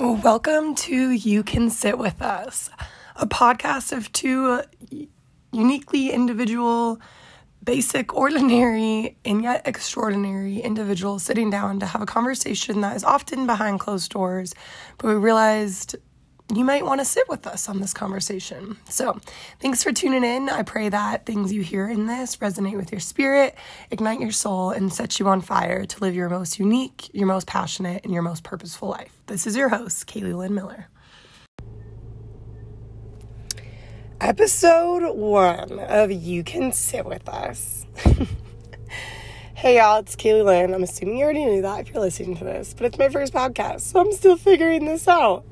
Welcome to You Can Sit With Us, a podcast of two uniquely individual, basic, ordinary, and yet extraordinary individuals sitting down to have a conversation that is often behind closed doors, but we realized you might want to sit with us on this conversation. So, thanks for tuning in. I pray that things you hear in this resonate with your spirit, ignite your soul, and set you on fire to live your most unique, your most passionate, and your most purposeful life. This is your host, Kaylee Lynn Miller. Episode one of You Can Sit With Us. hey, y'all, it's Kaylee Lynn. I'm assuming you already knew that if you're listening to this, but it's my first podcast, so I'm still figuring this out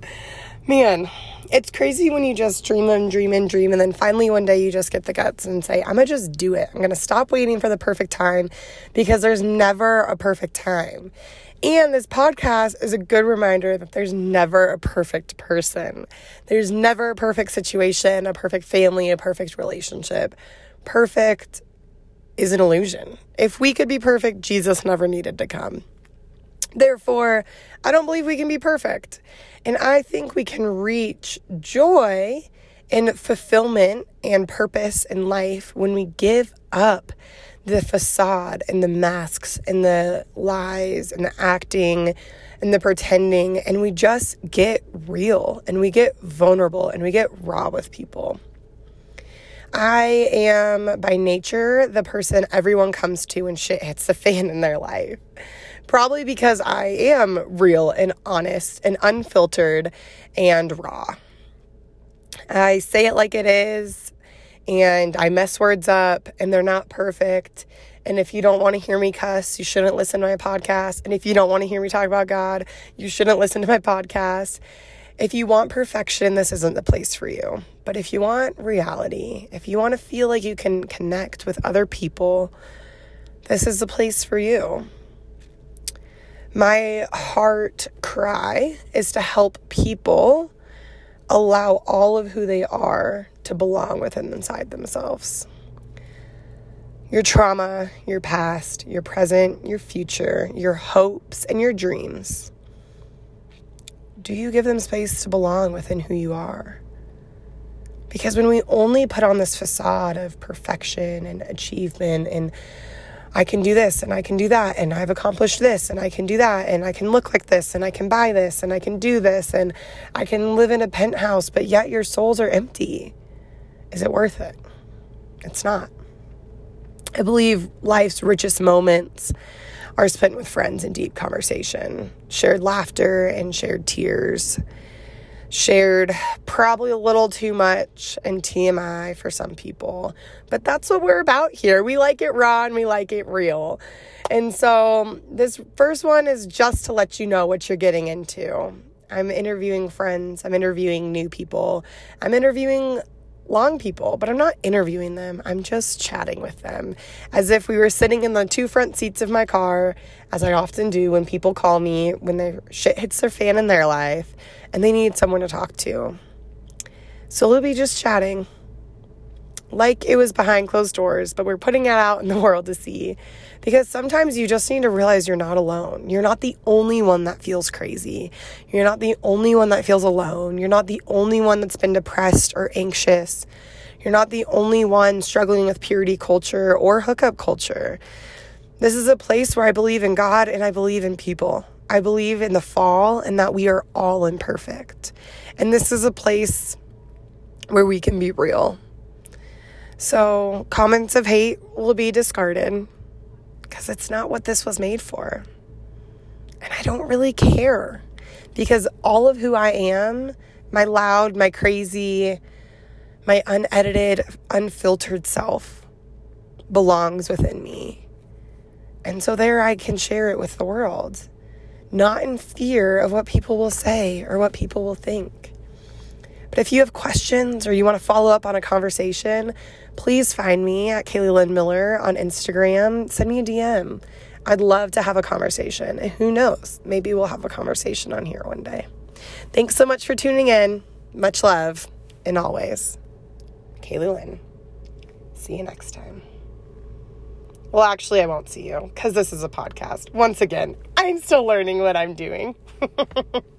man, it's crazy when you just dream and dream and dream, and then finally one day you just get the guts and say, I'm gonna just do it. I'm gonna stop waiting for the perfect time because there's never a perfect time. And this podcast is a good reminder that there's never a perfect person. There's never a perfect situation, a perfect family, a perfect relationship. Perfect is an illusion. If we could be perfect, Jesus never needed to come. Therefore, I don't believe we can be perfect. And I think we can reach joy and fulfillment and purpose in life when we give up the facade and the masks and the lies and the acting and the pretending and we just get real and we get vulnerable and we get raw with people. I am by nature the person everyone comes to when shit hits the fan in their life. Probably because I am real and honest and unfiltered and raw. I say it like it is and I mess words up and they're not perfect. And if you don't want to hear me cuss, you shouldn't listen to my podcast. And if you don't want to hear me talk about God, you shouldn't listen to my podcast. If you want perfection, this isn't the place for you. But if you want reality, if you want to feel like you can connect with other people, this is the place for you. My heart cry is to help people allow all of who they are to belong within inside themselves. Your trauma, your past, your present, your future, your hopes, and your dreams. Do you give them space to belong within who you are? Because when we only put on this facade of perfection and achievement and I can do this and I can do that and I've accomplished this and I can do that and I can look like this and I can buy this and I can do this and I can live in a penthouse, but yet your souls are empty. Is it worth it? It's not. I believe life's richest moments are spent with friends in deep conversation, shared laughter and shared tears shared probably a little too much and TMI for some people. But that's what we're about here. We like it raw and we like it real. And so um, this first one is just to let you know what you're getting into. I'm interviewing friends, I'm interviewing new people, I'm interviewing long people, but I'm not interviewing them. I'm just chatting with them as if we were sitting in the two front seats of my car, as I often do when people call me when their shit hits their fan in their life and they need someone to talk to. So we'll be just chatting like it was behind closed doors, but we're putting it out in the world to see. Because sometimes you just need to realize you're not alone. You're not the only one that feels crazy. You're not the only one that feels alone. You're not the only one that's been depressed or anxious. You're not the only one struggling with purity culture or hookup culture. This is a place where I believe in God and I believe in people. I believe in the fall and that we are all imperfect. And this is a place where we can be real so, comments of hate will be discarded because it's not what this was made for. And I don't really care because all of who I am, my loud, my crazy, my unedited, unfiltered self, belongs within me. And so there I can share it with the world, not in fear of what people will say or what people will think. But if you have questions or you want to follow up on a conversation, please find me at Kaylee Lynn Miller on Instagram. Send me a DM. I'd love to have a conversation. And who knows, maybe we'll have a conversation on here one day. Thanks so much for tuning in. Much love, and always, Kaylee Lynn. See you next time. Well, actually, I won't see you because this is a podcast. Once again, I'm still learning what I'm doing.